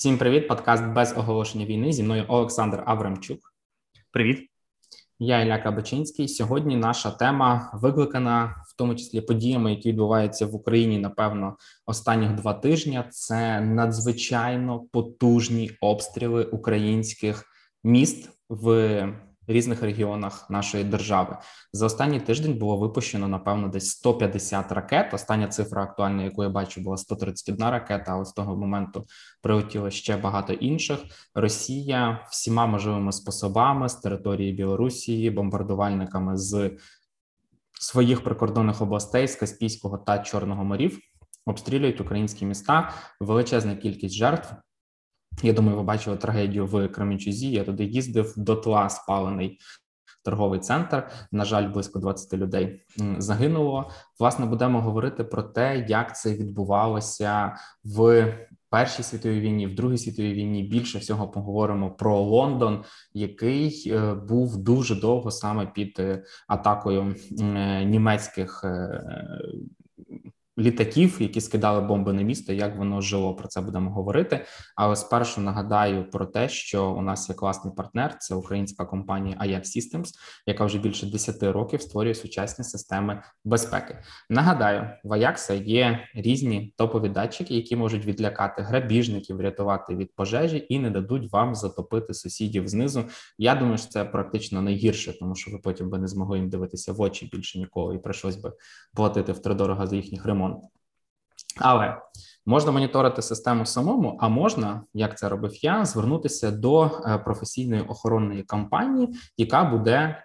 Всім привіт! Подкаст без оголошення війни. Зі мною Олександр Аврамчук. Привіт, я Ілля Кабачинський. Сьогодні наша тема викликана в тому числі подіями, які відбуваються в Україні. Напевно, останніх два тижні. Це надзвичайно потужні обстріли українських міст в різних регіонах нашої держави. За останній тиждень було випущено напевно десь 150 ракет. Остання цифра актуальна, яку я бачу, була 131 ракета. Але з того моменту прилетіло ще багато інших. Росія всіма можливими способами з території Білорусі, бомбардувальниками з своїх прикордонних областей з Каспійського та Чорного морів. Обстрілюють українські міста, величезна кількість жертв. Я думаю, ви бачили трагедію в Кременчузі. Я туди їздив дотла спалений торговий центр. На жаль, близько 20 людей загинуло. Власне, будемо говорити про те, як це відбувалося в першій світовій війні, в другій світовій війні. Більше всього поговоримо про Лондон, який е, був дуже довго саме під е, атакою е, німецьких літаків, які скидали бомби на місто. Як воно жило про це будемо говорити. Але спершу нагадаю про те, що у нас є класний партнер, це українська компанія Ajax Systems, яка вже більше 10 років створює сучасні системи безпеки. Нагадаю, в Ajax є різні топові датчики, які можуть відлякати грабіжників, врятувати від пожежі і не дадуть вам затопити сусідів знизу. Я думаю, що це практично найгірше, тому що ви потім би не змогли їм дивитися в очі більше ніколи, і прийшлось би платити втридорога за їхніх ремонт Але можна моніторити систему самому, а можна, як це робив я, звернутися до е, професійної охоронної компанії, яка буде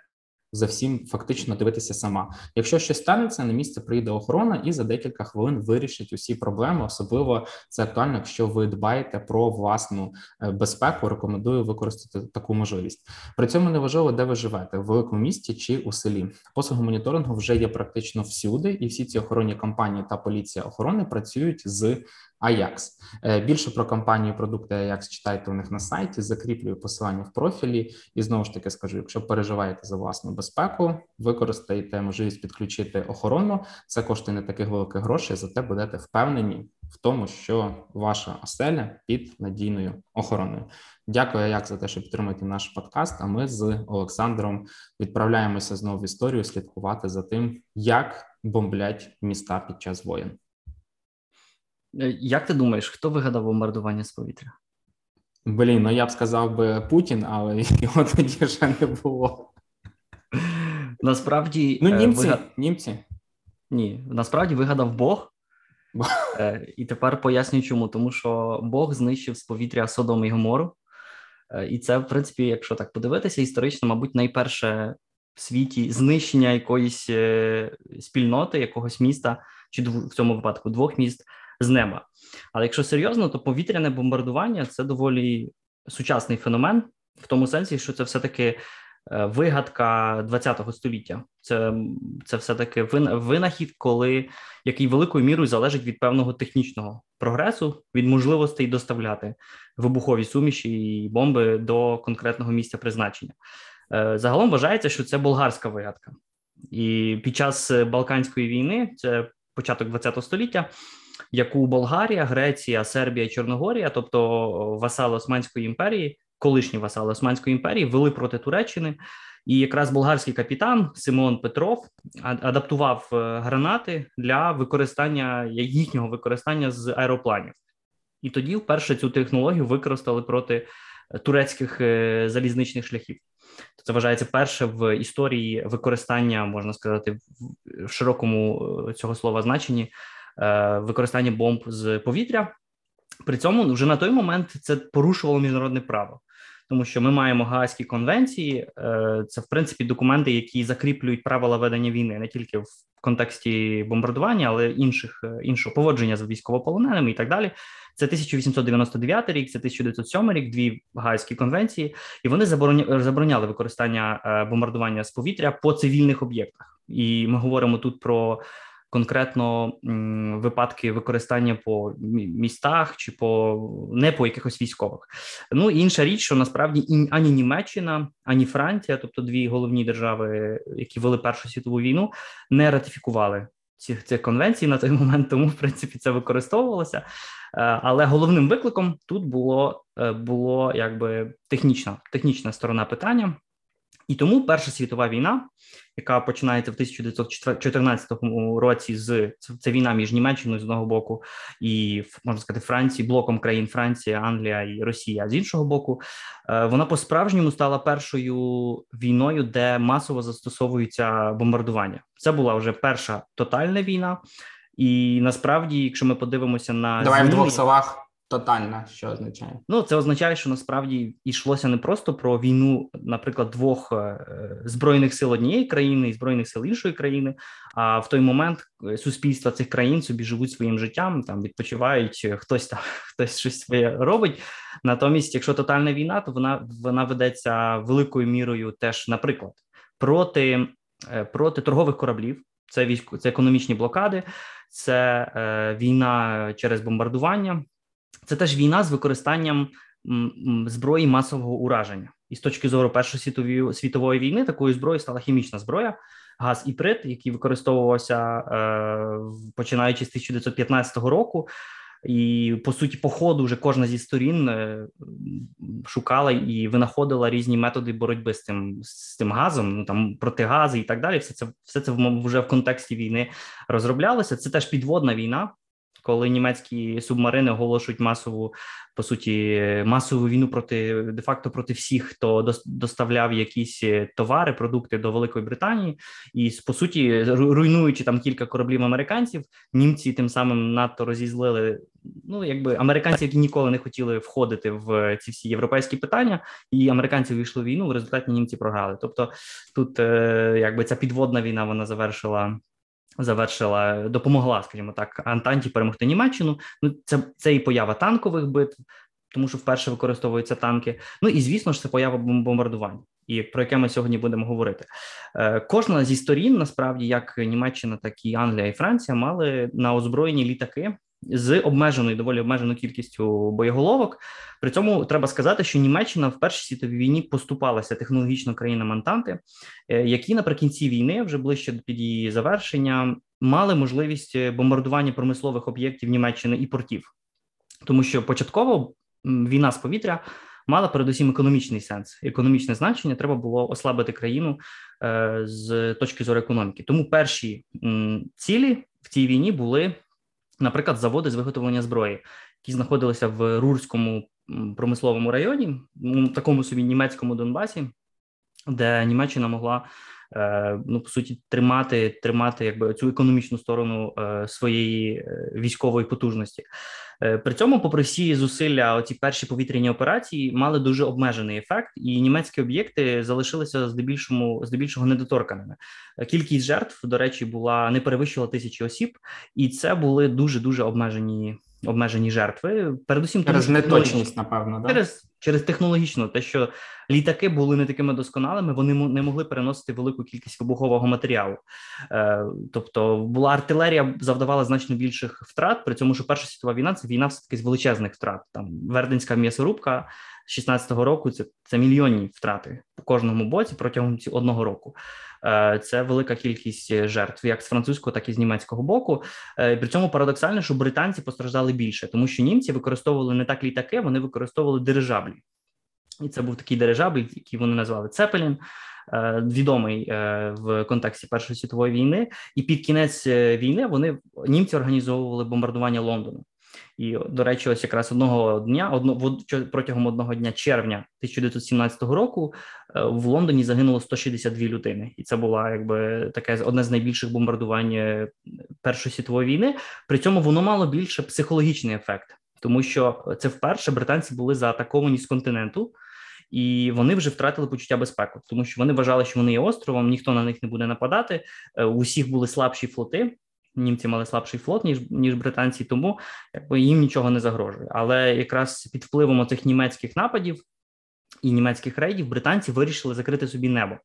за всім фактично дивитися сама. Якщо щось станеться, на місце прийде охорона і за декілька хвилин вирішить усі проблеми. Особливо це актуально, якщо ви дбаєте про власну е, безпеку. Рекомендую використати таку можливість. При цьому не важливо, де ви живете в великому місті чи у селі. Послуги моніторингу вже є практично всюди, і всі ці охоронні компанії та поліція охорони працюють з Ajax. Е, більше про компанію продукти Ajax читайте у них на сайті, закріплюю посилання в профілі. І знову ж таки скажу: якщо переживаєте за власну безпеку, використаєте можливість підключити охорону. Це коштує не таких великих грошей, зате будете впевнені в тому, що ваша оселя під надійною охороною. Дякую, Ajax, за те, що підтримуєте наш подкаст. А ми з Олександром відправляємося знову в історію слідкувати за тим, як бомблять міста під час воєн. Е, як ти думаєш, хто вигадав бомбардування з повітря? Блін, ну я б сказав би Путін, але його тоді ще не було. Насправді. Ну, е, німці. Вигад... німці. Ні, насправді вигадав Бог. Е, і тепер пояснюю, чому. Тому що Бог знищив з повітря Содом і Гомору. І це, в принципі, якщо так подивитися, історично, мабуть, найперше в світі знищення якоїсь спільноти, якогось міста, чи в цьому випадку двох міст з неба. Але якщо серйозно, то повітряне бомбардування це доволі сучасний феномен, в тому сенсі, що це все-таки е, вигадка ХХ століття. Це це все-таки винахід, коли який великою мірою залежить від певного технічного прогресу, від можливостей доставляти вибухові суміші і бомби до конкретного місця призначення. Е, загалом вважається, що це болгарська вигадка, і під час Балканської війни, це початок ХХ століття яку Болгарія, Греція, Сербія, Чорногорія, тобто васали Османської імперії, колишні васали Османської імперії, вели проти Туреччини. І якраз болгарський капітан Симон Петров адаптував е, гранати для використання їхнього використання з аеропланів. І тоді вперше цю технологію використали проти турецьких е, залізничних шляхів. Це вважається перше в історії використання, можна сказати, в широкому е, цього слова значенні Е, використання бомб з повітря. При цьому вже на той момент це порушувало міжнародне право, тому що ми маємо Гаазькі конвенції, е, це в принципі документи, які закріплюють правила ведення війни не тільки в контексті бомбардування, але інших е, іншого поводження з військовополоненими і так далі. Це 1899 рік, це 1907 рік, дві Гаазькі конвенції, і вони забороняли використання бомбардування з повітря по цивільних об'єктах. І ми говоримо тут про конкретно випадки використання по містах чи по не по якихось військових. Ну інша річ, що насправді ані Німеччина, ані Франція, тобто дві головні держави, які вели Першу світову війну, не ратифікували цих цих конвенцій на той момент, тому в принципі це використовувалося. Але головним викликом тут було було якби технічна технічна сторона питання. І тому Перша світова війна, яка починається в 1914 році, з це війна між Німеччиною з одного боку і можна сказати Франції, блоком країн Франція, Англія і Росія. з іншого боку, е, вона по справжньому стала першою війною, де масово застосовуються бомбардування. Це була вже перша тотальна війна, і насправді, якщо ми подивимося на давай зміни, в двох словах. Тотальна, що означає? Ну, це означає, що насправді йшлося не просто про війну, наприклад, двох е, збройних сил однієї країни і збройних сил іншої країни. А в той момент е, суспільства цих країн собі живуть своїм життям, там відпочивають, е, хтось там хтось щось своє робить. Натомість, якщо тотальна війна, то вона вона ведеться великою мірою, теж, наприклад, проти проти торгових кораблів. Це військо, це економічні блокади, це е, війна через бомбардування. Це теж війна з використанням зброї масового ураження. І з точки зору Першої світової світової війни такою зброєю стала хімічна зброя, газ і прит, який використовувався е, починаючи з 1915 року. І по суті, по ходу вже кожна зі сторін е, шукала і винаходила різні методи боротьби з тим з тим газом, ну там протигази і так далі. Все це все це вже в контексті війни розроблялося. Це теж підводна війна, коли німецькі субмарини оголошують масову по суті масову війну проти де-факто проти всіх, хто доставляв якісь е, товари, продукти до Великої Британії, і по суті, руйнуючи там кілька кораблів американців, німці тим самим надто розізлили. Ну, якби американці, які ніколи не хотіли входити в ці всі європейські питання, і американці вийшли в війну. В результаті німці програли. Тобто, тут е, якби ця підводна війна вона завершила завершила, допомогла, скажімо так, Антанті перемогти Німеччину. Ну, це це і поява танкових битв, тому що вперше використовуються танки. Ну і звісно ж, це поява бомбардувань. І про яке ми сьогодні будемо говорити, е, кожна зі сторін, насправді, як Німеччина, так і Англія і Франція, мали на озброєні літаки з обмеженою доволі обмеженою кількістю боєголовок. При цьому треба сказати, що Німеччина в першій світовій війні поступалася технологічно країнам Антанти, е, які наприкінці війни, вже ближче під її завершення, мали можливість бомбардування промислових об'єктів Німеччини і портів, тому що початково війна з повітря. Мала передусім економічний сенс, економічне значення. Треба було ослабити країну е, з точки зору економіки. Тому перші м, цілі в цій війні були наприклад, заводи з виготовлення зброї, які знаходилися в Рурському промисловому районі, у такому собі німецькому Донбасі, де Німеччина могла. Е, ну, по суті, тримати тримати якби цю економічну сторону е, своєї е, військової потужності. При цьому, попри всі зусилля, оці перші повітряні операції мали дуже обмежений ефект, і німецькі об'єкти залишилися здебільшому здебільшого недоторканими. Кількість жертв, до речі, була не перевищила тисячі осіб, і це були дуже дуже обмежені обмежені жертви. Передусім через неточність, напевно, да? через через технологічно, те, що літаки були не такими досконалими, вони не могли переносити велику кількість вибухового матеріалу. Е, Тобто, була артилерія, завдавала значно більших втрат. При цьому, що Перша світова війна це війна все таки з величезних втрат. Там Верденська м'ясорубка 16-го року. Це це мільйонні втрати по кожному боці протягом одного року. Е, це велика кількість е, жертв, як з французького, так і з німецького боку. Е, при цьому парадоксально, що британці постраждали більше, тому що німці використовували не так літаки, вони використовували дирижаблі. І це був такий дирижабль, який вони назвали Цепелін, відомий в контексті Першої світової війни. І під кінець війни вони німці організовували бомбардування Лондону. І до речі, ось якраз одного дня, одно протягом одного дня червня 1917 року е, в Лондоні загинуло 162 людини, і це була якби таке одне з найбільших бомбардувань е, Першої світової війни. При цьому воно мало більше психологічний ефект, тому що це вперше британці були заатаковані з континенту. І вони вже втратили почуття безпеки, тому що вони вважали, що вони є островом, ніхто на них не буде нападати. Е, у всіх були слабші флоти, німці мали слабший флот ніж ніж британці, тому якби їм нічого не загрожує. Але якраз під впливом цих німецьких нападів і німецьких рейдів британці вирішили закрити собі небо.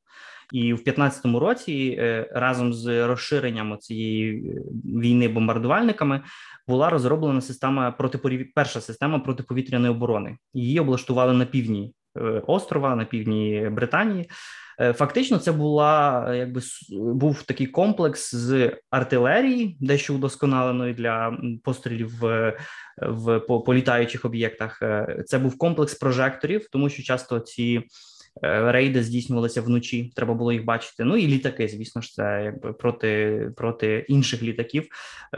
І в 15-му році е, разом з розширенням цієї е, війни бомбардувальниками була розроблена система протипові... перша система протиповітряної оборони. Її облаштували на півдні острова на півдні Британії. Фактично, це була якби був такий комплекс з артилерії, дещо удосконаленої для пострілів в в по, по літаючих об'єктах. Це був комплекс прожекторів, тому що часто ці Е, рейди здійснювалися вночі. Треба було їх бачити. Ну і літаки, звісно ж, це якби проти проти інших літаків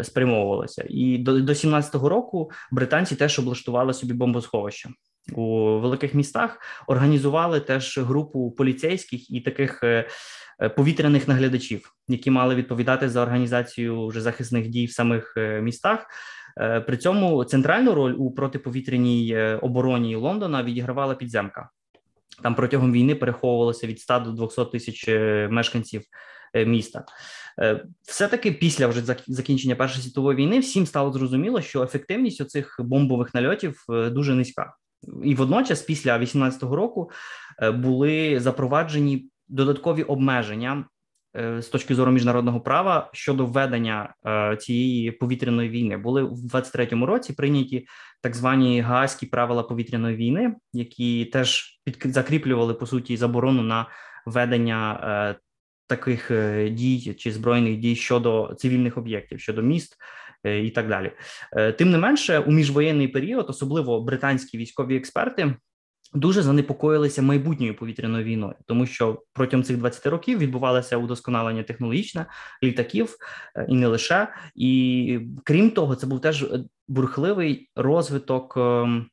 е, спрямовувалося. І до до 17-го року британці теж облаштували собі бомбосховища. У великих містах організували теж групу поліцейських і таких е, повітряних наглядачів, які мали відповідати за організацію вже захисних дій в самих містах. При цьому центральну роль у протиповітряній обороні Лондона відігравала підземка. Там протягом війни переховувалося від 100 до 200 тисяч е, мешканців е, міста. Е, Все таки після вже закінчення першої світової війни всім стало зрозуміло, що ефективність оцих бомбових нальотів дуже низька, і водночас, після 18-го року, були запроваджені додаткові обмеження Е, з точки зору міжнародного права щодо введення е, цієї повітряної війни були в 23-му році прийняті так звані гаазькі правила повітряної війни, які теж під закріплювали по суті заборону на ведення е, таких дій чи збройних дій щодо цивільних об'єктів, щодо міст. І так далі, тим не менше, у міжвоєнний період, особливо британські військові експерти, дуже занепокоїлися майбутньою повітряною війною, тому що протягом цих 20 років відбувалося удосконалення технологічне літаків е, і не лише. І крім того, це був теж е, бурхливий розвиток ем,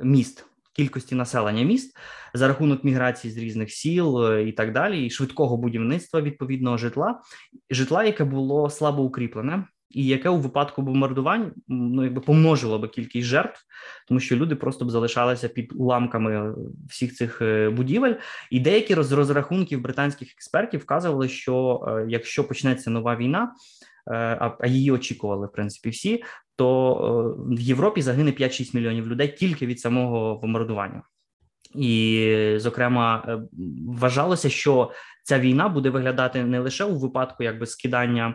міст. Кількості населення міст за рахунок міграції з різних сіл е, і так далі, і швидкого будівництва відповідного житла, житла, яке було слабо укріплене, і яке у випадку бомбардувань ну якби помножило би кількість жертв, тому що люди просто б залишалися під уламками всіх цих е, будівель. І деякі з розрахунків британських експертів вказували, що е, якщо почнеться нова війна, е, а її очікували в принципі всі, то в Європі загине 5-6 мільйонів людей тільки від самого бомбардування. І, зокрема, вважалося, що ця війна буде виглядати не лише у випадку якби скидання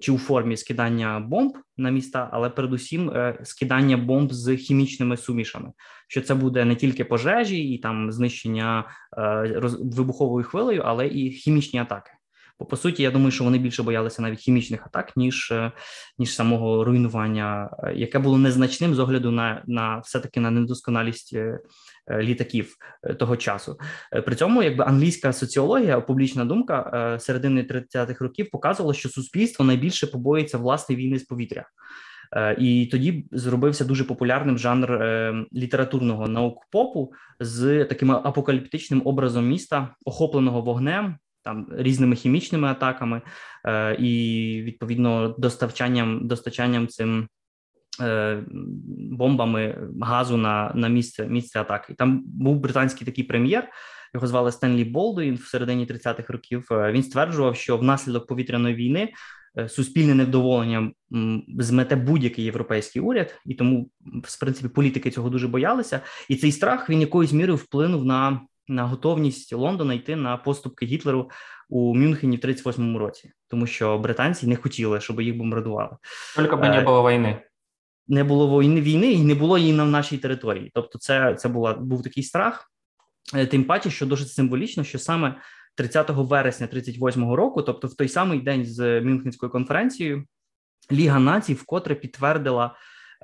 чи у формі скидання бомб на міста, але передусім е, скидання бомб з хімічними сумішами. Що це буде не тільки пожежі і там знищення е, вибуховою хвилею, але і хімічні атаки. Бо по суті, я думаю, що вони більше боялися навіть хімічних атак, ніж е, ніж самого руйнування, яке було незначним з огляду на на все таки на недосконалість Е, літаків е, того часу. Е, при цьому, якби англійська соціологія, публічна думка середини 30-х років показувала, що суспільство найбільше побоїться власної війни з повітря. І тоді зробився дуже популярним жанр літературного наук попу з таким апокаліптичним образом міста, охопленого вогнем, там різними хімічними атаками і відповідно доставчанням достачанням цим Е, бомбами газу на на місце місце атаки. Там був британський такий прем'єр, його звали Стенлі Болдуін в середині 30-х років. Е, він стверджував, що внаслідок повітряної війни е, суспільне невдоволення змете будь-який європейський уряд, і тому в принципі політики цього дуже боялися. І цей страх він якоюсь мірою вплинув на. На готовність Лондона йти на поступки Гітлеру у Мюнхені в 38-му році, тому що британці не хотіли, щоб їх бомбардували. Тільки б не було війни не було війни війни і не було її на нашій території. Тобто, це це була був такий страх, е, тим паче, що дуже символічно, що саме 30 вересня 38-го року, тобто в той самий день з Мюнхенською конференцією, Ліга націй вкотре підтвердила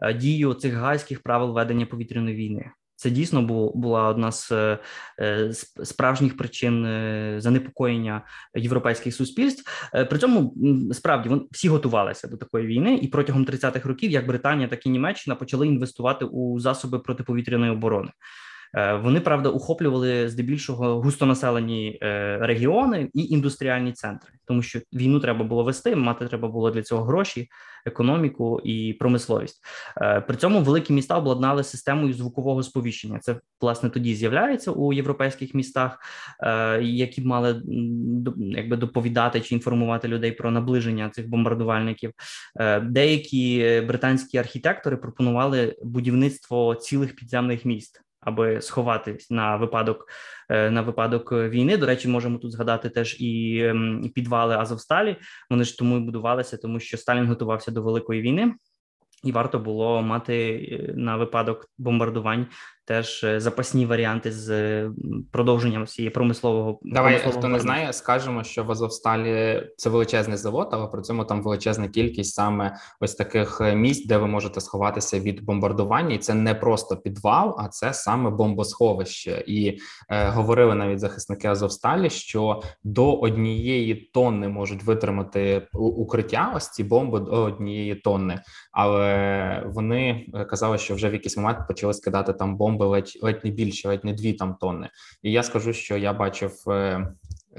е, дію цих гайських правил ведення повітряної війни. Це дійсно була одна з е, е, справжніх причин е, занепокоєння європейських суспільств. При цьому справді вони всі готувалися до такої війни, і протягом 30-х років як Британія, так і Німеччина почали інвестувати у засоби протиповітряної оборони. Е, вони правда ухоплювали здебільшого густонаселені е, регіони і індустріальні центри, тому що війну треба було вести, мати треба було для цього гроші, економіку і промисловість. Е, при цьому великі міста обладнали системою звукового сповіщення. Це власне тоді з'являється у європейських містах, які мали якби доповідати чи інформувати людей про наближення цих бомбардувальників. Деякі британські архітектори пропонували будівництво цілих підземних міст аби сховатись на випадок е, на випадок війни. До речі, можемо тут згадати теж і ем, підвали Азовсталі. Вони ж тому і будувалися, тому що Сталін готувався до великої війни. І варто було мати е, на випадок бомбардувань теж е, запасні варіанти з продовженням цієї промислового. Давай, промислового хто не знає, скажемо, що в Азовсталі це величезний завод, але при цьому там величезна кількість саме ось таких е, місць, де ви можете сховатися від бомбардування, і це не просто підвал, а це саме бомбосховище. І е, говорили навіть захисники Азовсталі, що до однієї тонни можуть витримати укриття. Ось ці бомби до однієї тонни, але вони е, казали, що вже в якийсь момент почали скидати там бомби ледь ледь не більше, ледь не дві там тонни. І я скажу, що я бачив е,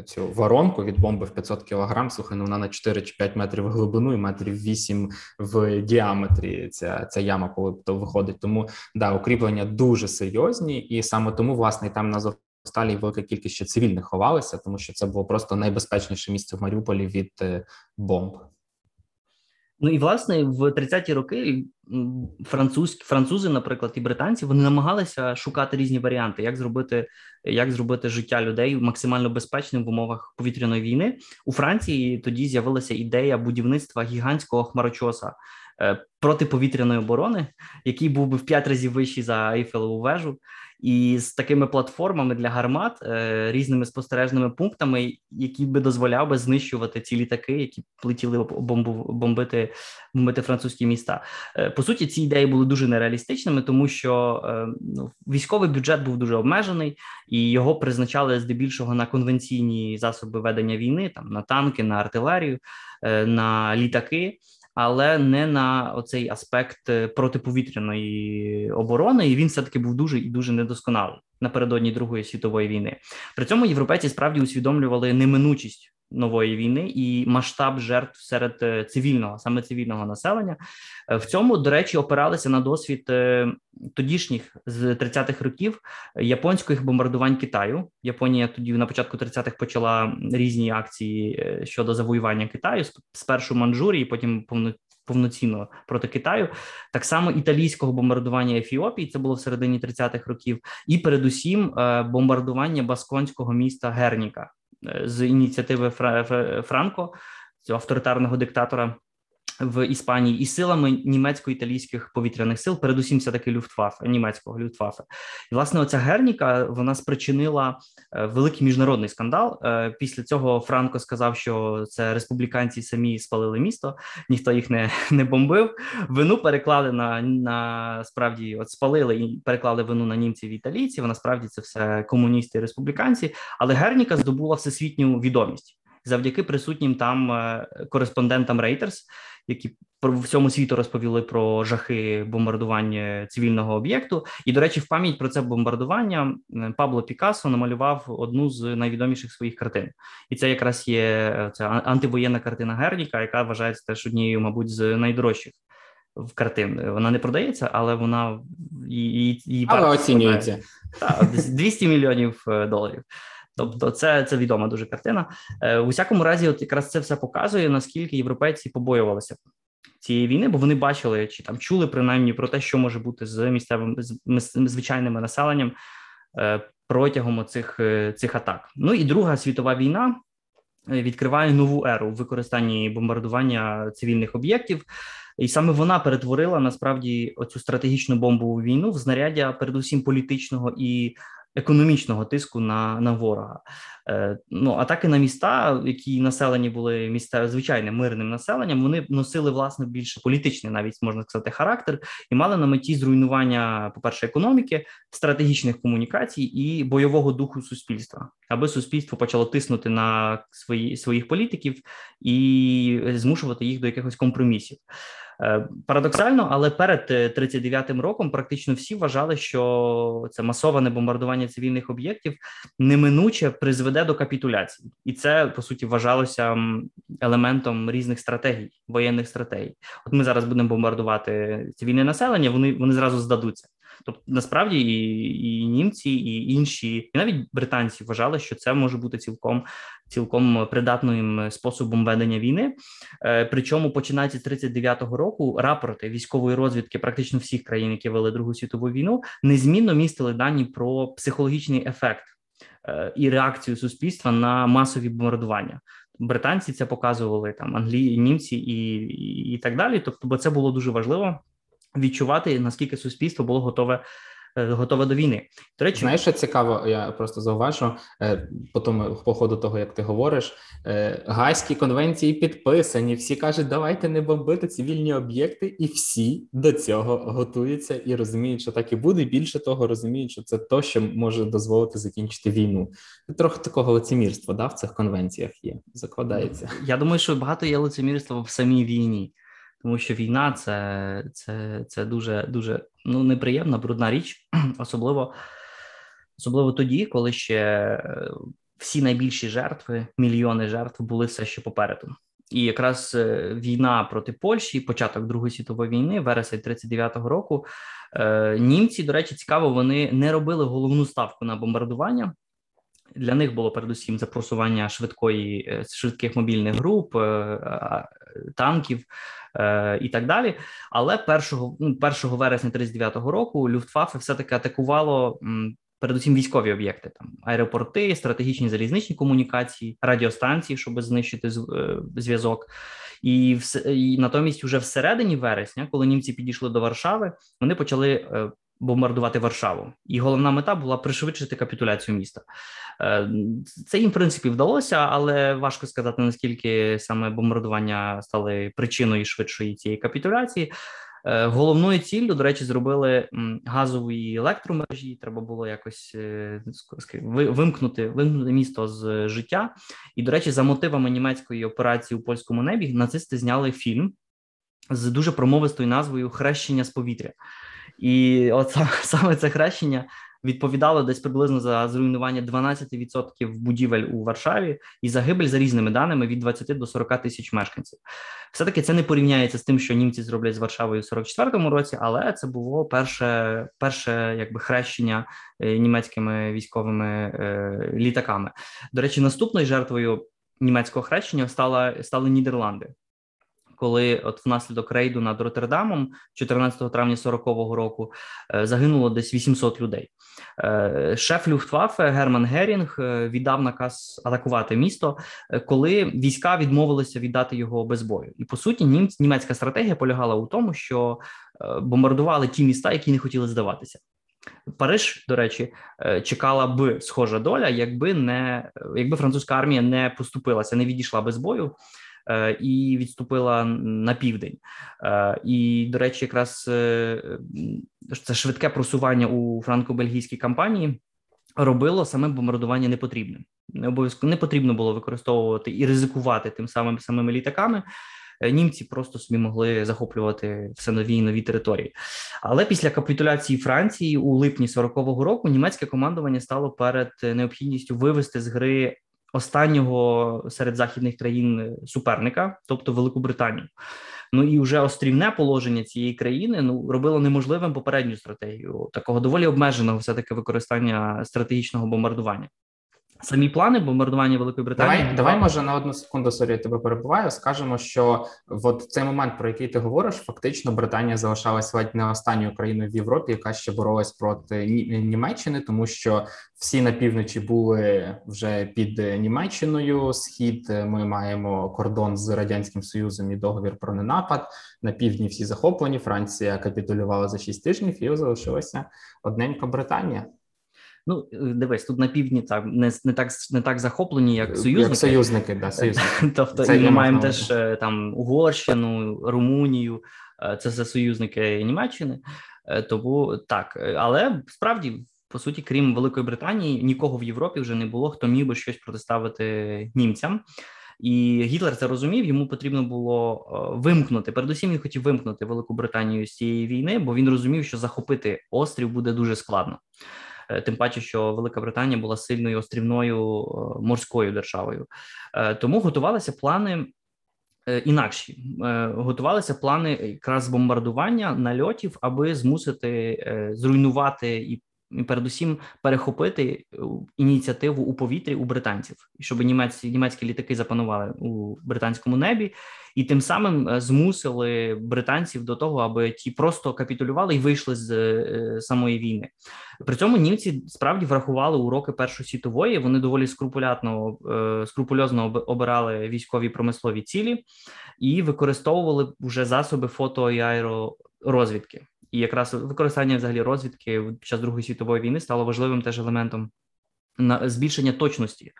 цю воронку від бомби в 500 кілограм. Слухай, ну вона на 4 чи 5 метрів в глибину і метрів 8 в діаметрі. Ця ця яма, коли то виходить. Тому да, укріплення дуже серйозні, і саме тому власне там на Сталі велика кількість ще цивільних ховалися, тому що це було просто найбезпечніше місце в Маріуполі від е, бомб. Ну і власне в 30-ті роки французькі французи, наприклад, і британці, вони намагалися шукати різні варіанти, як зробити як зробити життя людей максимально безпечним в умовах повітряної війни. У Франції тоді з'явилася ідея будівництва гігантського хмарочоса е, протиповітряної оборони, який був би в п'ять разів вищий за Ейфелеву вежу і з такими платформами для гармат, е, різними спостережними пунктами, які би дозволяв би знищувати ці літаки, які плетіли бомбу бомбити, бомбити французькі міста. Е, по суті, ці ідеї були дуже нереалістичними, тому що е, ну, військовий бюджет був дуже обмежений, і його призначали здебільшого на конвенційні засоби ведення війни, там на танки, на артилерію, на літаки але не на оцей аспект е, протиповітряної оборони. І він все таки був дуже і дуже недосконалий напередодні Другої світової війни. При цьому європейці справді усвідомлювали неминучість нової війни і масштаб жертв серед е, цивільного, саме цивільного населення. Е, в цьому, до речі, опиралися на досвід е, тодішніх з 30-х років японських бомбардувань Китаю. Японія тоді на початку 30-х почала різні акції щодо завоювання Китаю спершу Манчжурії, потім повноцінно проти Китаю, так само італійського бомбардування Ефіопії, це було в середині 30-х років, і передусім бомбардування басконського міста Герніка з ініціативи Франко, цього авторитарного диктатора в Іспанії, і силами німецько-італійських повітряних сил, передусім все таки Люфтваффе, німецького Люфтваффе. І власне оця Герніка вона спричинила е, великий міжнародний скандал. Е, після цього Франко сказав, що це республіканці самі спалили місто, ніхто їх не не бомбив. Вину переклали на на справді, от спалили і переклали вину на німців і італійців. Насправді це все комуністи і республіканці, але Герніка здобула всесвітню відомість завдяки присутнім там е, кореспондентам Reuters, які по всьому світу розповіли про жахи бомбардування цивільного об'єкту. І, до речі, в пам'ять про це бомбардування Пабло Пікассо намалював одну з найвідоміших своїх картин, і це якраз є е, ця антивоєнна картина Герніка, яка вважається теж однією, мабуть, з найдорожчих. В картин вона не продається, але вона її, її але оцінюється Так, 200 мільйонів е, доларів. Тобто, це це відома дуже картина. Е, У всякому разі, от якраз це все показує, наскільки європейці побоювалися цієї війни, бо вони бачили чи там чули принаймні про те, що може бути з місцевим з звичайним населенням е, протягом цих е, цих атак. Ну і Друга світова війна е, відкриває нову еру в використанні бомбардування цивільних об'єктів. І саме вона перетворила насправді оцю стратегічну бомбову війну в знаряддя, передусім політичного і економічного тиску на на ворога. Е, Ну атаки на міста, які населені були міста звичайним мирним населенням, вони носили власне більше політичний, навіть можна сказати, характер, і мали на меті зруйнування, по перше, економіки, стратегічних комунікацій і бойового духу суспільства, аби суспільство почало тиснути на свої своїх політиків і змушувати їх до якихось компромісів. Е, парадоксально, але перед 39-м е, роком практично всі вважали, що це масоване бомбардування цивільних об'єктів неминуче призведе до капітуляції, і це по суті вважалося елементом різних стратегій, воєнних стратегій. От ми зараз будемо бомбардувати цивільне населення. Вони вони зразу здадуться. Тобто, насправді і і німці, і інші, і навіть британці вважали, що це може бути цілком цілком придатним способом ведення війни. Е, причому починаючи з 39-го року рапорти військової розвідки практично всіх країн, які вели Другу світову війну, незмінно містили дані про психологічний ефект е, і реакцію суспільства на масові бомбардування. Британці це показували там англії, німці і, і, і так далі. Тобто, бо це було дуже важливо відчувати наскільки суспільство було готове готова до війни. До речі, знаєш, що цікаво, я просто зауважу по тому по ходу того, як ти говориш, гайські конвенції підписані. Всі кажуть, давайте не бомбити цивільні об'єкти, і всі до цього готуються і розуміють, що так і буде. Більше того, розуміють, що це то, що може дозволити закінчити війну. Трохи такого лицемірства да, в цих конвенціях є. Закладається. Я думаю, що багато є лицемірства в самій війні, тому що війна це це, це дуже дуже ну неприємна, брудна річ, особливо особливо тоді, коли ще е, всі найбільші жертви, мільйони жертв були все ще попереду. І якраз е, війна проти Польщі, початок Другої світової війни, вересень 39-го року. Е, німці, до речі, цікаво, вони не робили головну ставку на бомбардування. Для них було передусім запросування швидкої швидких мобільних груп, танків і так далі. Але 1 1 вересня 39-го року Люфтваффе все таки атакувало передусім військові об'єкти, там аеропорти, стратегічні залізничні комунікації, радіостанції, щоб знищити е, зв'язок. І все і натомість, уже всередині вересня, коли німці підійшли до Варшави, вони почали е, бомбардувати Варшаву. І головна мета була пришвидшити капітуляцію міста. Е, це їм в принципі вдалося, але важко сказати наскільки саме бомбардування стали причиною швидшої цієї капітуляції. Е, головною ціллю, до речі, зробили газові електромережі. Треба було якось е, вимкнути вимкнути місто з життя. І, до речі, за мотивами німецької операції у польському небі нацисти зняли фільм з дуже промовистою назвою Хрещення з повітря. І от саме це хрещення відповідало десь приблизно за зруйнування 12% будівель у Варшаві і загибель за різними даними від 20 до 40 тисяч мешканців. Все таки це не порівняється з тим, що німці зроблять з Варшавою у 44-му році, але це було перше перше якби хрещення е, німецькими військовими е, літаками. До речі, наступною жертвою німецького хрещення стала стали Нідерланди коли от внаслідок рейду над Роттердамом 14 травня 40-го року е, загинуло десь 800 людей. Е, шеф Люфтваффе Герман Герінг е, віддав наказ атакувати місто, коли війська відмовилися віддати його без бою. І по суті, німецька стратегія полягала у тому, що бомбардували ті міста, які не хотіли здаватися. Париж, до речі, чекала б схожа доля, якби не якби французька армія не поступилася, не відійшла без бою. Е, і відступила на південь. Е, і, до речі, якраз е, це швидке просування у франко-бельгійській кампанії. Робило саме бомбардування непотрібним. Не обов'язково не потрібно було використовувати і ризикувати тим самим самими літаками. Німці просто собі могли захоплювати все нові і нові території. Але після капітуляції Франції у липні 40-го року німецьке командування стало перед необхідністю вивести з гри останнього серед західних країн суперника, тобто Велику Британію. Ну і вже острівне положення цієї країни ну робило неможливим попередню стратегію такого доволі обмеженого, все таки використання стратегічного бомбардування самі плани бомбардування Великої Британії. Давай, давай може на одну секунду sorry, тебе перебиваю. Скажемо, що от цей момент, про який ти говориш, фактично Британія залишалась ледь не останньою країною в Європі, яка ще боролась проти Німеччини, тому що всі на півночі були вже під Німеччиною. Схід ми маємо кордон з радянським союзом і договір про ненапад. На півдні всі захоплені. Франція капітулювала за шість тижнів і залишилася одненька Британія. Ну, е, дивись, тут на півдні так не не так не так захоплені, як союзники. Як союзники, да, союзники. Тобто це і ми маємо теж е, там Угорщину, Румунію, е, це все союзники Німеччини. Тому так, але справді. По суті, крім Великої Британії, нікого в Європі вже не було, хто міг би щось протиставити німцям. І Гітлер це розумів. Йому потрібно було вимкнути. Передусім він хотів вимкнути Велику Британію з цієї війни, бо він розумів, що захопити острів буде дуже складно. Е, тим паче, що Велика Британія була сильною острівною е, морською державою, е, тому готувалися плани. Інакші готувалися плани якраз бомбардування нальотів, аби змусити зруйнувати і передусім перехопити е, ініціативу у повітрі у британців, щоб німецькі німецькі літаки запанували у британському небі, і тим самим е, змусили британців до того, аби ті просто капітулювали і вийшли з е, самої війни. При цьому німці справді врахували уроки Першої світової. Вони доволі скрупулятно скрупульозно обирали військові промислові цілі і використовували вже засоби фото і аеророзвідки. І якраз використання взагалі розвідки під час Другої світової війни стало важливим теж елементом на збільшення точності.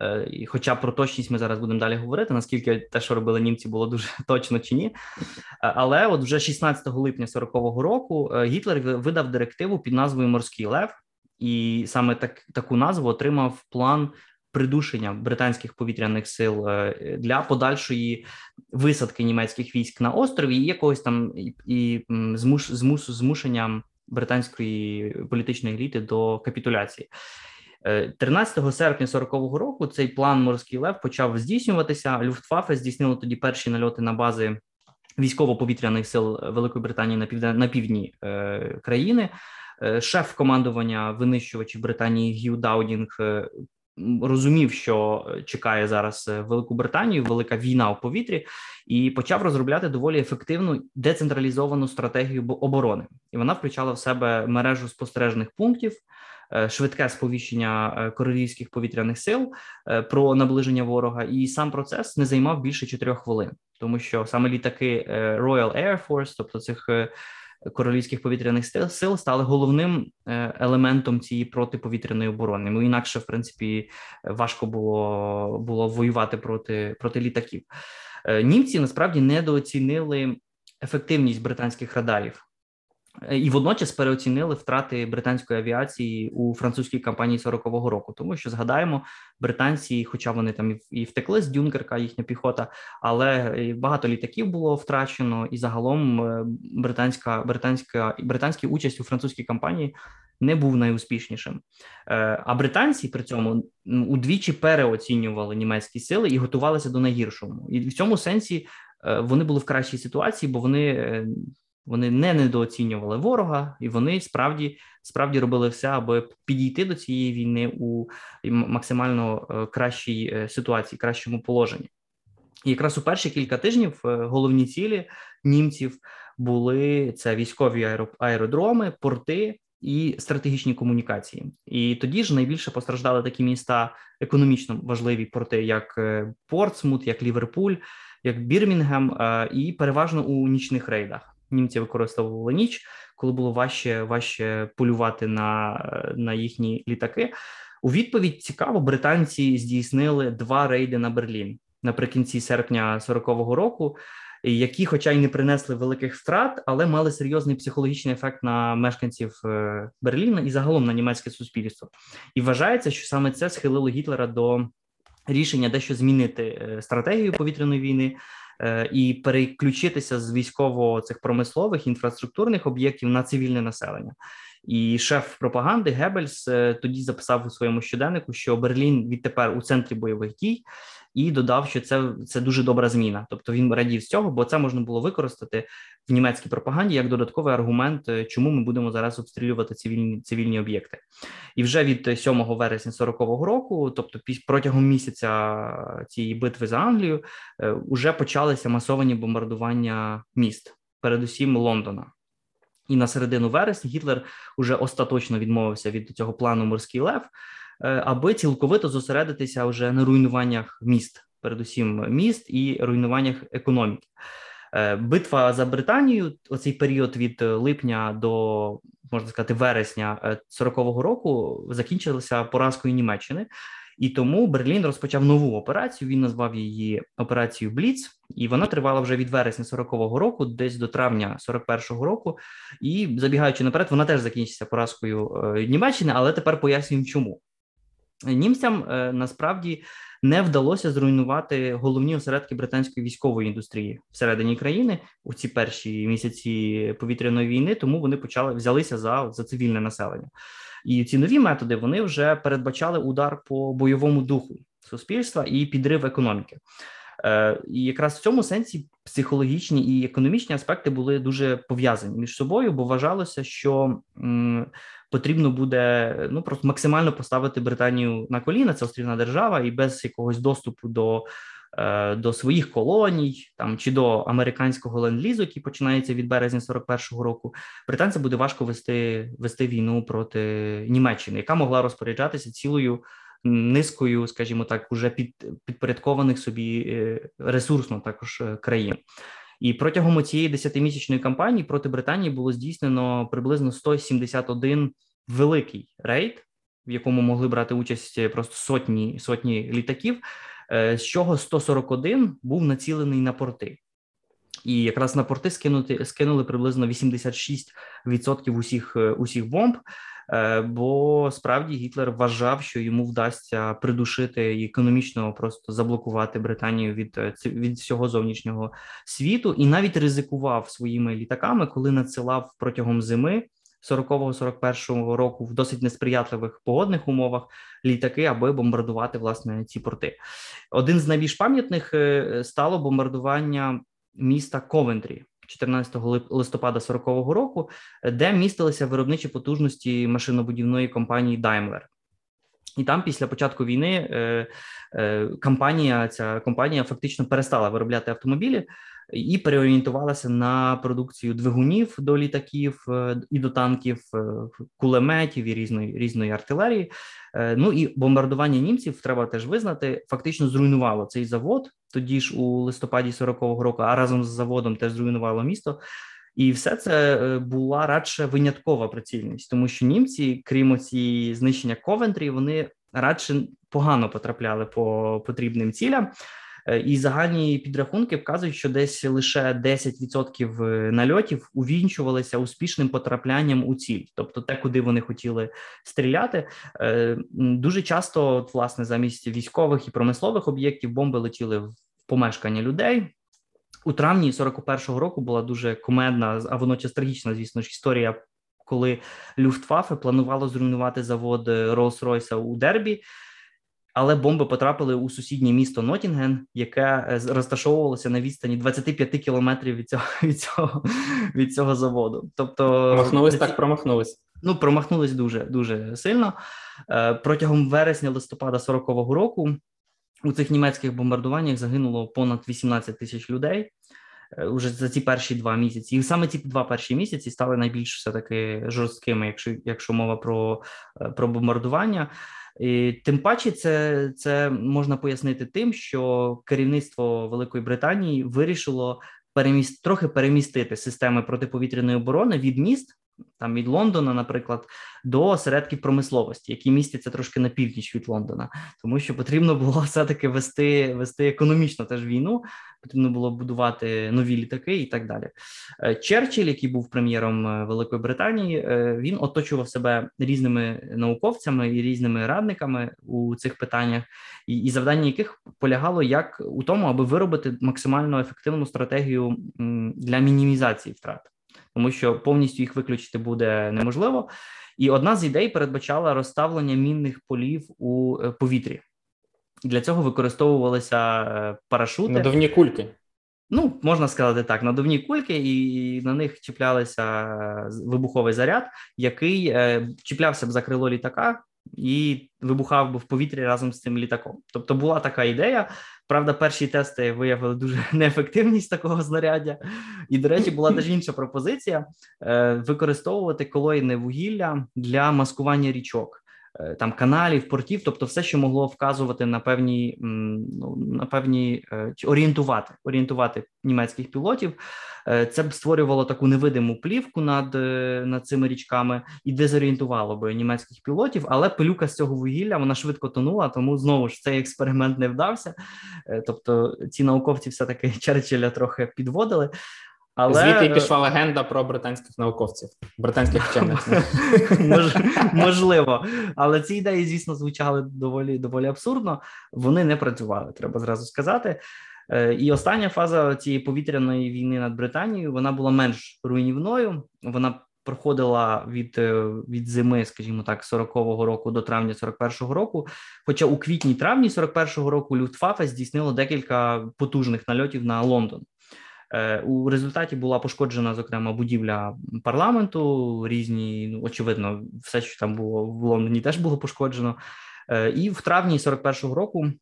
Е, і Хоча про точність ми зараз будемо далі говорити, наскільки те, що робили німці, було дуже точно чи ні. Е, але от вже 16 липня 40-го року е, Гітлер видав директиву під назвою Морський Лев, і саме так таку назву отримав план придушення британських повітряних сил для подальшої висадки німецьких військ на острові і якогось там і, і змуш, змус, змушення британської політичної еліти до капітуляції. 13 серпня 40-го року цей план морський лев почав здійснюватися. Люфтваффе здійснило тоді перші нальоти на бази військово-повітряних сил Великої Британії на півден... на півдні е, країни. Е, шеф командування винищувачів Британії Гью Даудінг е, розумів, що чекає зараз Велику Британію, велика війна у повітрі, і почав розробляти доволі ефективну децентралізовану стратегію оборони. І вона включала в себе мережу спостережних пунктів. Е, швидке сповіщення е, королівських повітряних сил е, про наближення ворога, і сам процес не займав більше чотирьох хвилин, тому що саме літаки Royal Air Force, тобто цих королівських повітряних сил, стали головним елементом цієї протиповітряної оборони. Ну інакше, в принципі, важко було було воювати проти, проти літаків. Німці насправді недооцінили ефективність британських радарів. Е, і водночас переоцінили втрати британської авіації у французькій кампанії 40-го року, тому що згадаємо, британці, хоча вони там і втекли з Дюнкерка, їхня піхота, але багато літаків було втрачено, і загалом е, британська британська британська участь у французькій кампанії не був найуспішнішим. Е, а британці при цьому удвічі переоцінювали німецькі сили і готувалися до найгіршого. І в цьому сенсі вони були в кращій ситуації, бо вони вони не недооцінювали ворога, і вони справді справді робили все, аби підійти до цієї війни у максимально е, кращій е, ситуації, кращому положенні. І якраз у перші кілька тижнів е, головні цілі німців були це військові аеродроми, порти і стратегічні комунікації. І тоді ж найбільше постраждали такі міста економічно важливі порти, як Портсмут, як Ліверпуль, як Бірмінгем, і переважно у нічних рейдах німці використовували ніч, коли було важче важче полювати на, на їхні літаки. У відповідь цікаво, британці здійснили два рейди на Берлін наприкінці серпня 40-го року, які, хоча й не принесли великих втрат, але мали серйозний психологічний ефект на мешканців е, Берліна і загалом на німецьке суспільство. І вважається, що саме це схилило Гітлера до рішення дещо змінити е, стратегію повітряної війни. Е, і переключитися з військово цих промислових інфраструктурних об'єктів на цивільне населення. І шеф пропаганди Геббельс е, тоді записав у своєму щоденнику, що Берлін відтепер у центрі бойових дій, і додав, що це це дуже добра зміна. Тобто він радів з цього, бо це можна було використати в німецькій пропаганді як додатковий аргумент, е, чому ми будемо зараз обстрілювати цивільні цивільні об'єкти. І вже від 7 вересня 40-го року, тобто протягом місяця цієї битви за Англію, вже почалися масовані бомбардування міст, передусім Лондона. І на середину вересня Гітлер уже остаточно відмовився від цього плану морський лев, е, аби цілковито зосередитися вже на руйнуваннях міст, передусім міст і руйнуваннях економіки. Е, битва за Британію, оцей період від липня до можна сказати вересня 40-го е, року, закінчилася поразкою Німеччини. І тому Берлін розпочав нову операцію. Він назвав її операцією Бліц, і вона тривала вже від вересня 40-го року, десь до травня 41-го року. І забігаючи наперед, вона теж закінчиться поразкою е, Німеччини, але тепер пояснюємо, чому німцям е, насправді не вдалося зруйнувати головні осередки британської військової індустрії всередині країни у ці перші місяці повітряної війни. Тому вони почали взялися за, за цивільне населення. І ці нові методи вони вже передбачали удар по бойовому духу суспільства і підрив економіки. Е, і якраз в цьому сенсі психологічні і економічні аспекти були дуже пов'язані між собою, бо вважалося, що потрібно буде ну просто максимально поставити Британію на коліна. Це острівна держава, і без якогось доступу до Е, до своїх колоній там чи до американського ленд-лізу, який починається від березня 41-го року, британцям буде важко вести вести війну проти Німеччини, яка могла розпоряджатися цілою низкою, скажімо так, уже під підпорядкованих собі е, ресурсно також е, країн. І протягом цієї десятимісячної кампанії проти Британії було здійснено приблизно 171 великий рейд, в якому могли брати участь просто сотні сотні літаків, з чого 141 був націлений на порти. І якраз на порти скинути скинули приблизно 86% усіх усіх бомб. Е, бо справді Гітлер вважав, що йому вдасться придушити і економічно просто заблокувати Британію від е, від всього зовнішнього світу, і навіть ризикував своїми літаками, коли надсилав протягом зими. 40-41 року в досить несприятливих погодних умовах літаки, аби бомбардувати власне ці порти. Один з найбільш пам'ятних е, стало бомбардування міста Ковентрі 14 листопада 40-го року, де містилися виробничі потужності машинобудівної компанії Daimler. І там, після початку війни, е, е, компанія ця компанія фактично перестала виробляти автомобілі і переорієнтувалася на продукцію двигунів до літаків е, і до танків, кулеметів і різної різної артилерії. Ну і бомбардування німців треба теж визнати, фактично зруйнувало цей завод. Тоді ж у листопаді 40-го року, а разом з заводом теж зруйнувало місто. І все це е, була радше виняткова прицільність, тому що німці, крім цієї знищення Ковентрі, вони радше погано потрапляли по потрібним цілям. Е, і загальні підрахунки вказують, що десь лише 10% е, нальотів увінчувалися успішним потраплянням у ціль, тобто те, куди вони хотіли стріляти. Дуже часто, от, власне, замість військових і промислових об'єктів бомби летіли в помешкання людей. У травні 41-го року була дуже комедійна, а водночас трагічна, звісно ж, історія, коли Люфтваффе планувало зруйнувати завод Rolls-Royce у Дербі, але бомби потрапили у сусіднє місто Ноттінгем, яке е, розташовувалося на відстані 25 кілометрів від цього від цього від цього заводу. Тобто махнулись так, промахнулись. Ну промахнулись дуже дуже сильно е, протягом вересня листопада 40-го року. У цих німецьких бомбардуваннях загинуло понад 18 тисяч людей е, уже за ці перші два місяці, і саме ці два перші місяці стали найбільш все таки жорсткими, якщо якщо мова про про бомбардування. І Тим паче, це це можна пояснити тим, що керівництво Великої Британії вирішило переміст трохи перемістити системи протиповітряної оборони від міст там від Лондона, наприклад, до осередків промисловості, які містяться трошки на північ від Лондона, тому що потрібно було все таки вести вести економічно теж війну. Потрібно було будувати нові літаки і так далі. Е, Черчилль, який був прем'єром е, Великої Британії, е, він оточував себе різними науковцями і різними радниками у цих питаннях, і, і завдання яких полягало як у тому, аби виробити максимально ефективну стратегію для мінімізації втрат тому що повністю їх виключити буде неможливо. І одна з ідей передбачала розставлення мінних полів у е, повітрі. Для цього використовувалися е, парашути. Надувні кульки. Ну, можна сказати так, надувні кульки, і на них чіплялися е, вибуховий заряд, який чіплявся б за крило літака і вибухав би в повітрі разом з цим літаком. Тобто була така ідея. Правда, перші тести виявили дуже неефективність такого знаряддя. І, до речі, була теж інша пропозиція е, використовувати колоїне вугілля для маскування річок. Е, там каналів, портів, тобто все, що могло вказувати на певні ну, на певні е, орієнтувати орієнтувати німецьких пілотів. Е, це б створювало таку невидиму плівку над над цими річками і дезорієнтувало би німецьких пілотів, але пилюка з цього вугілля вона швидко тонула, тому знову ж цей експеримент не вдався. Тобто ці науковці все таки Черчилля трохи підводили. Але... Звідти пішла легенда про британських науковців, британських вчених. Мож, можливо, але ці ідеї, звісно, звучали доволі доволі абсурдно. Вони не працювали, треба зразу сказати. Е, і остання фаза цієї повітряної війни над Британією вона була менш руйнівною. Вона проходила від е, від зими, скажімо так, 40-го року до травня 41-го року. Хоча у квітні-травні 41-го року Люфтфафе здійснило декілька потужних нальотів на Лондон. Е, у результаті була пошкоджена зокрема будівля парламенту. Різні, ну очевидно, все, що там було в Лондоні, теж було пошкоджено. Е, і в травні 41-го року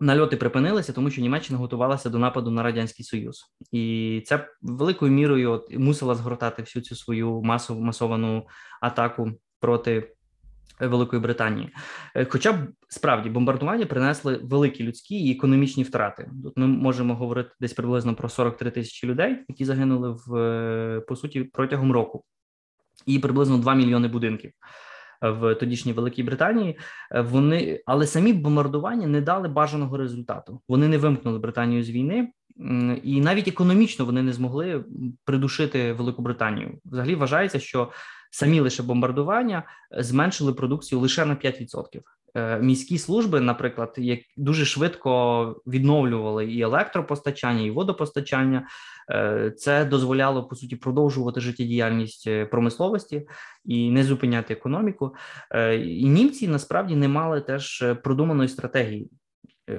нальоти припинилися, тому що Німеччина готувалася до нападу на радянський союз, і це великою мірою от, мусила згортати всю цю свою масову масовану атаку проти Великої Британії, хоча б справді бомбардування принесли великі людські і економічні втрати. Тут ми можемо говорити десь приблизно про 43 тисячі людей, які загинули в по суті протягом року, і приблизно 2 мільйони будинків в тодішній Великій Британії. Вони але самі бомбардування не дали бажаного результату. Вони не вимкнули Британію з війни. І навіть економічно вони не змогли придушити Велику Британію. Взагалі вважається, що самі лише бомбардування зменшили продукцію лише на 5%. Е, міські служби, наприклад, як дуже швидко відновлювали і електропостачання, і водопостачання. Е, це дозволяло по суті продовжувати життєдіяльність е, промисловості і не зупиняти економіку. І німці насправді не мали теж продуманої стратегії.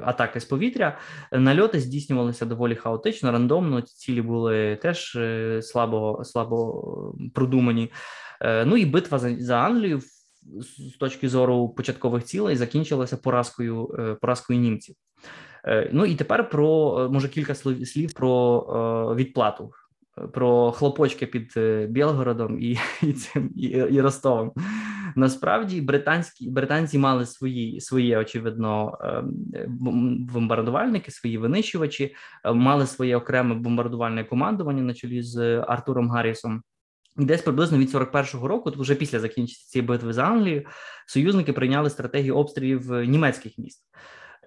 Атаки з повітря, нальоти здійснювалися доволі хаотично, рандомно. Ці цілі були теж слабо слабо продумані. Ну і битва за за Англію з точки зору початкових цілей закінчилася поразкою е, поразкою німців. Е, ну і тепер про е, може кілька слів про відплату. Про хлопочки під Білгородом і і, цим і, і Ростовом. Насправді британські британці мали свої свої очевидно бомбардувальники, свої винищувачі, мали своє окреме бомбардувальне командування на чолі з Артуром Гаррісом. І десь приблизно від 41-го року, то вже після закінчення цієї битви за Англію, союзники прийняли стратегію обстрілів німецьких міст.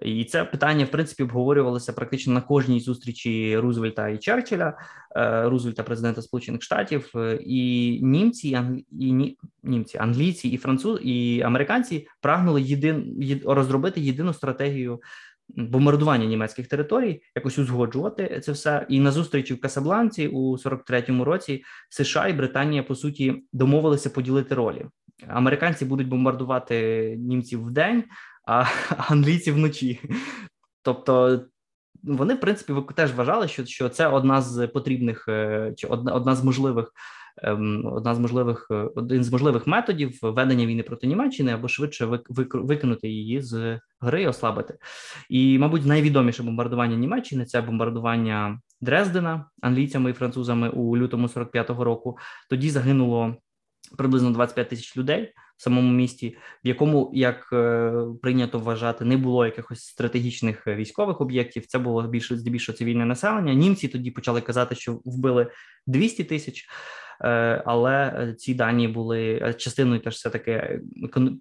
І це питання, в принципі, обговорювалося практично на кожній зустрічі Рузвельта і Черчилля, е, Рузвельта, президента Сполучених Штатів, е, і німці, і німці, англійці, і французи, і американці прагнули єдин розробити єдину стратегію бомбардування німецьких територій, якось узгоджувати це все. І на зустрічі в Касабланці у 43-му році США і Британія по суті домовилися поділити ролі. Американці будуть бомбардувати німців в день, а англійці вночі. Тобто. Вони, в принципі, теж вважали, що що це одна з потрібних е, чи одна одна з можливих одна з можливих е, один з можливих методів ведення війни проти Німеччини або швидше викинути її з гри, і ослабити. І, мабуть, найвідоміше бомбардування Німеччини це бомбардування Дрездена англійцями і французами у лютому 45-го року. Тоді загинуло приблизно 25 тисяч людей. В самому місті, в якому як е, прийнято вважати, не було якихось стратегічних військових об'єктів. Це було більше здебільшого цивільне населення. Німці тоді почали казати, що вбили 200 тисяч. Е, але е, ці дані були е, частиною теж все таки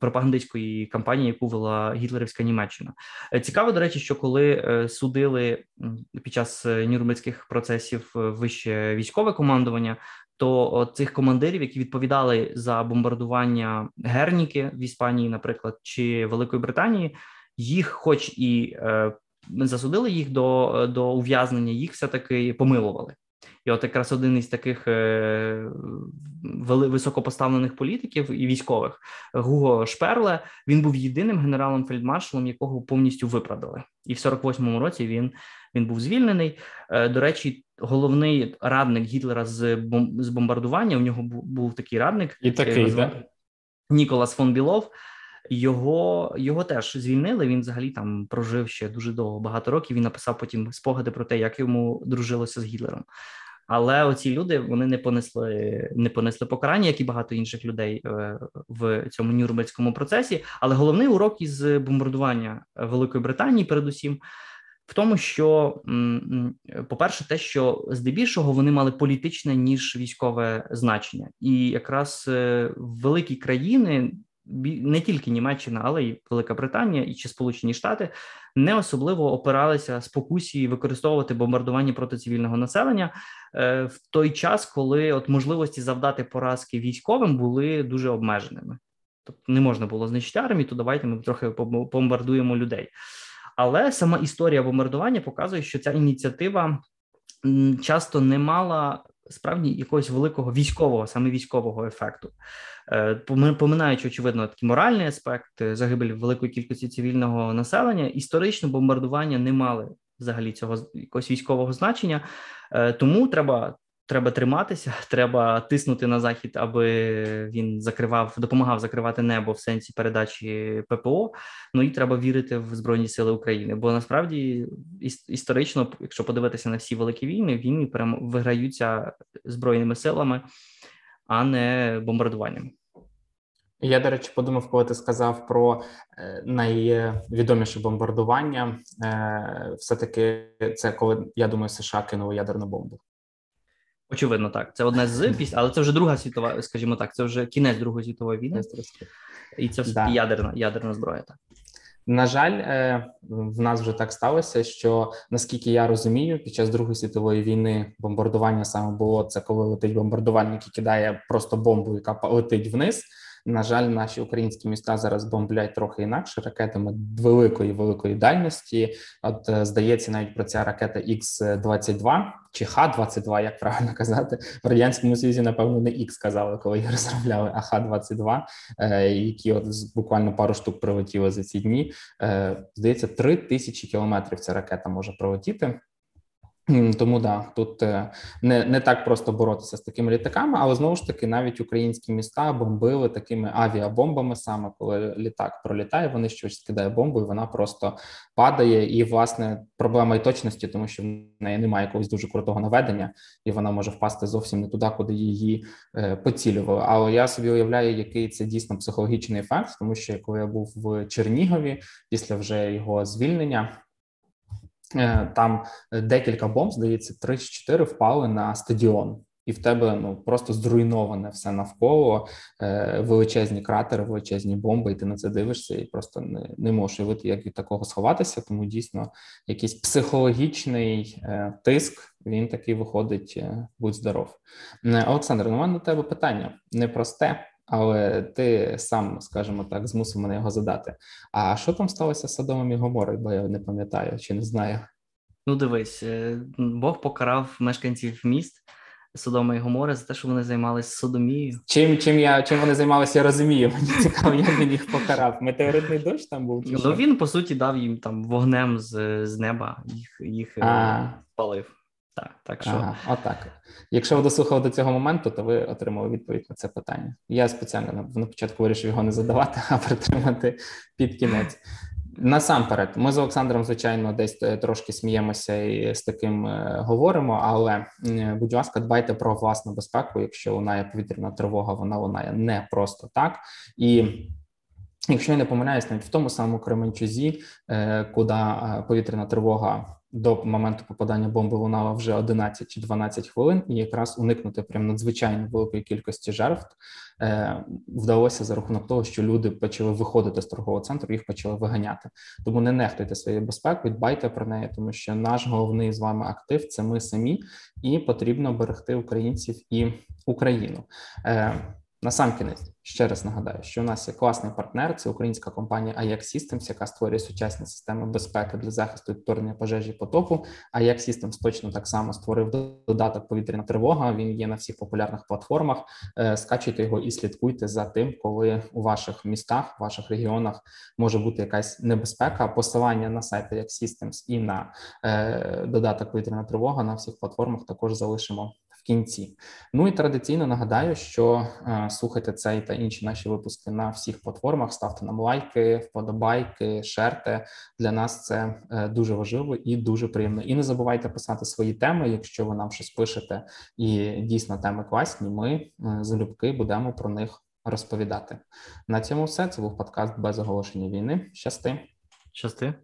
пропагандистської кампанії, яку вела гітлерівська Німеччина. Цікаво, до речі, що коли судили під час нюрнберзьких процесів вище військове командування. То цих командирів, які відповідали за бомбардування Герніки в Іспанії, наприклад, чи Великої Британії, їх, хоч і е, засудили їх до до ув'язнення, їх все таки помилували. І от якраз один із таких е, високопоставлених політиків і військових Гуго Шперле він був єдиним генералом фельдмаршалом, якого повністю виправдали, і в 48-му році він він був звільнений. Е, до речі, головний радник Гітлера з з бомбардування. У нього був, був такий радник і такий да? Ніколас фон Білов. Його його теж звільнили. Він взагалі там прожив ще дуже довго, багато років. Він написав потім спогади про те, як йому дружилося з Гітлером. Але оці люди вони не понесли не понесли покарання, як і багато інших людей е, в цьому Нюрнберзькому процесі. Але головний урок із бомбардування Великої Британії, передусім, в тому, що по-перше, те, що здебільшого вони мали політичне ніж військове значення, і якраз е, великі країни не тільки Німеччина, але й Велика Британія і чи Сполучені Штати не особливо опиралися спокусі використовувати бомбардування проти цивільного населення е, в той час, коли от можливості завдати поразки військовим були дуже обмеженими. Тобто не можна було знищити армію, то давайте ми трохи побомбардуємо людей. Але сама історія бомбардування показує, що ця ініціатива часто не мала справді якогось великого військового, саме військового ефекту. Е, поминаючи, очевидно, такий моральний аспект загибель великої кількості цивільного населення, історично бомбардування не мали взагалі цього якогось військового значення, е, тому треба. Треба триматися, треба тиснути на захід, аби він закривав, допомагав закривати небо в сенсі передачі ППО. Ну і треба вірити в Збройні Сили України. Бо насправді історично, якщо подивитися на всі великі війни, війни виграються збройними силами, а не бомбардуванням. Я, до речі, подумав, коли ти сказав про е, найвідоміше бомбардування. Е, Все таки, це коли я думаю, США кинули ядерну бомбу. Очевидно, так. Це одне з після, але це вже друга світова, скажімо так, це вже кінець Другої світової війни. І це да. ядерна ядерна зброя. Так. На жаль, е, в нас вже так сталося, що наскільки я розумію, під час Другої світової війни бомбардування саме було це, коли летить бомбардувальник і кидає просто бомбу, яка летить вниз. На жаль, наші українські міста зараз бомблять трохи інакше ракетами великої великої дальності. От е, здається, навіть про ця ракета Х 22 чи Х-22, як правильно казати, в радянському Союзі, напевно, не Х казали, коли їх розробляли, а Х-22, е, які от буквально пару штук прилетіли за ці дні. Е, здається, три тисячі кілометрів ця ракета може прилетіти. Тому да, тут е, не не так просто боротися з такими літаками, але знову ж таки навіть українські міста бомбили такими авіабомбами. Саме коли літак пролітає, вони щось скидає бомбу, і вона просто падає. І власне проблема і точності, тому що в неї немає якогось дуже крутого наведення, і вона може впасти зовсім не туди, куди її е, поцілювали. Але я собі уявляю, який це дійсно психологічний ефект, тому що коли я був в Чернігові після вже його звільнення. Е, там е, декілька бомб, здається, три чи чотири впали на стадіон, і в тебе ну просто зруйноване все навколо е, величезні кратери, величезні бомби, і ти на це дивишся, і просто не не можеш уявити, як від такого сховатися. Тому дійсно якийсь психологічний тиск він такий виходить. Будь здоров, Олександр. У мене до тебе питання непросте але ти сам, скажімо так, змусив мене його задати. А що там сталося з Содомом і Гоморою, бо я не пам'ятаю чи не знаю. Ну, дивись, е, Бог покарав мешканців міст Содома і Гомори за те, що вони займалися содомією. Чим чим я чим вони займалися, я розумію. Мені цікаво, як він їх покарав. Метеоритний дощ там був. Чи ну він по суті дав їм там вогнем з з неба, їх їх е, спалив. Так, так що ага, отак. Якщо ви дослухали до цього моменту, то ви отримали відповідь на це питання. Я спеціально на початку вирішив його не задавати, а притримати під кінець. Насамперед, ми з Олександром, звичайно, десь трошки сміємося і з таким е, говоримо. Але, будь ласка, дбайте про власну безпеку. Якщо лунає повітряна тривога, вона лунає не просто так і. Якщо я не помиляюсь, навіть в тому самому Кременчузі, е, куди повітряна тривога до моменту попадання бомби лунала вже 11 чи 12 хвилин, і якраз уникнути прям надзвичайно великої кількості жертв е, вдалося за рахунок того, що люди почали виходити з торгового центру, їх почали виганяти. Тому не нехтуйте своєю безпекою, дбайте про неї, тому що наш головний з вами актив це ми самі, і потрібно берегти українців і Україну. Е, на сам кінець ще раз нагадаю, що у нас є класний партнер. Це українська компанія Ajax Systems, яка створює сучасні системи безпеки для захисту відторгнення пожежі потопу. Ajax Systems точно так само створив додаток повітряна тривога. Він є на всіх популярних платформах. Е, скачуйте його і слідкуйте за тим, коли у ваших містах, ваших регіонах може бути якась небезпека. Посилання на сайт Ajax Systems і на е, додаток повітряна тривога на всіх платформах також залишимо кінці. Ну і традиційно нагадаю, що е, слухайте цей та інші наші випуски на всіх платформах. Ставте нам лайки, вподобайки, шерте. Для нас це е, дуже важливо і дуже приємно. І не забувайте писати свої теми, якщо ви нам щось пишете, і дійсно теми класні. Ми е, залюбки будемо про них розповідати. На цьому все це був подкаст без оголошення війни. Щасти. Щасти.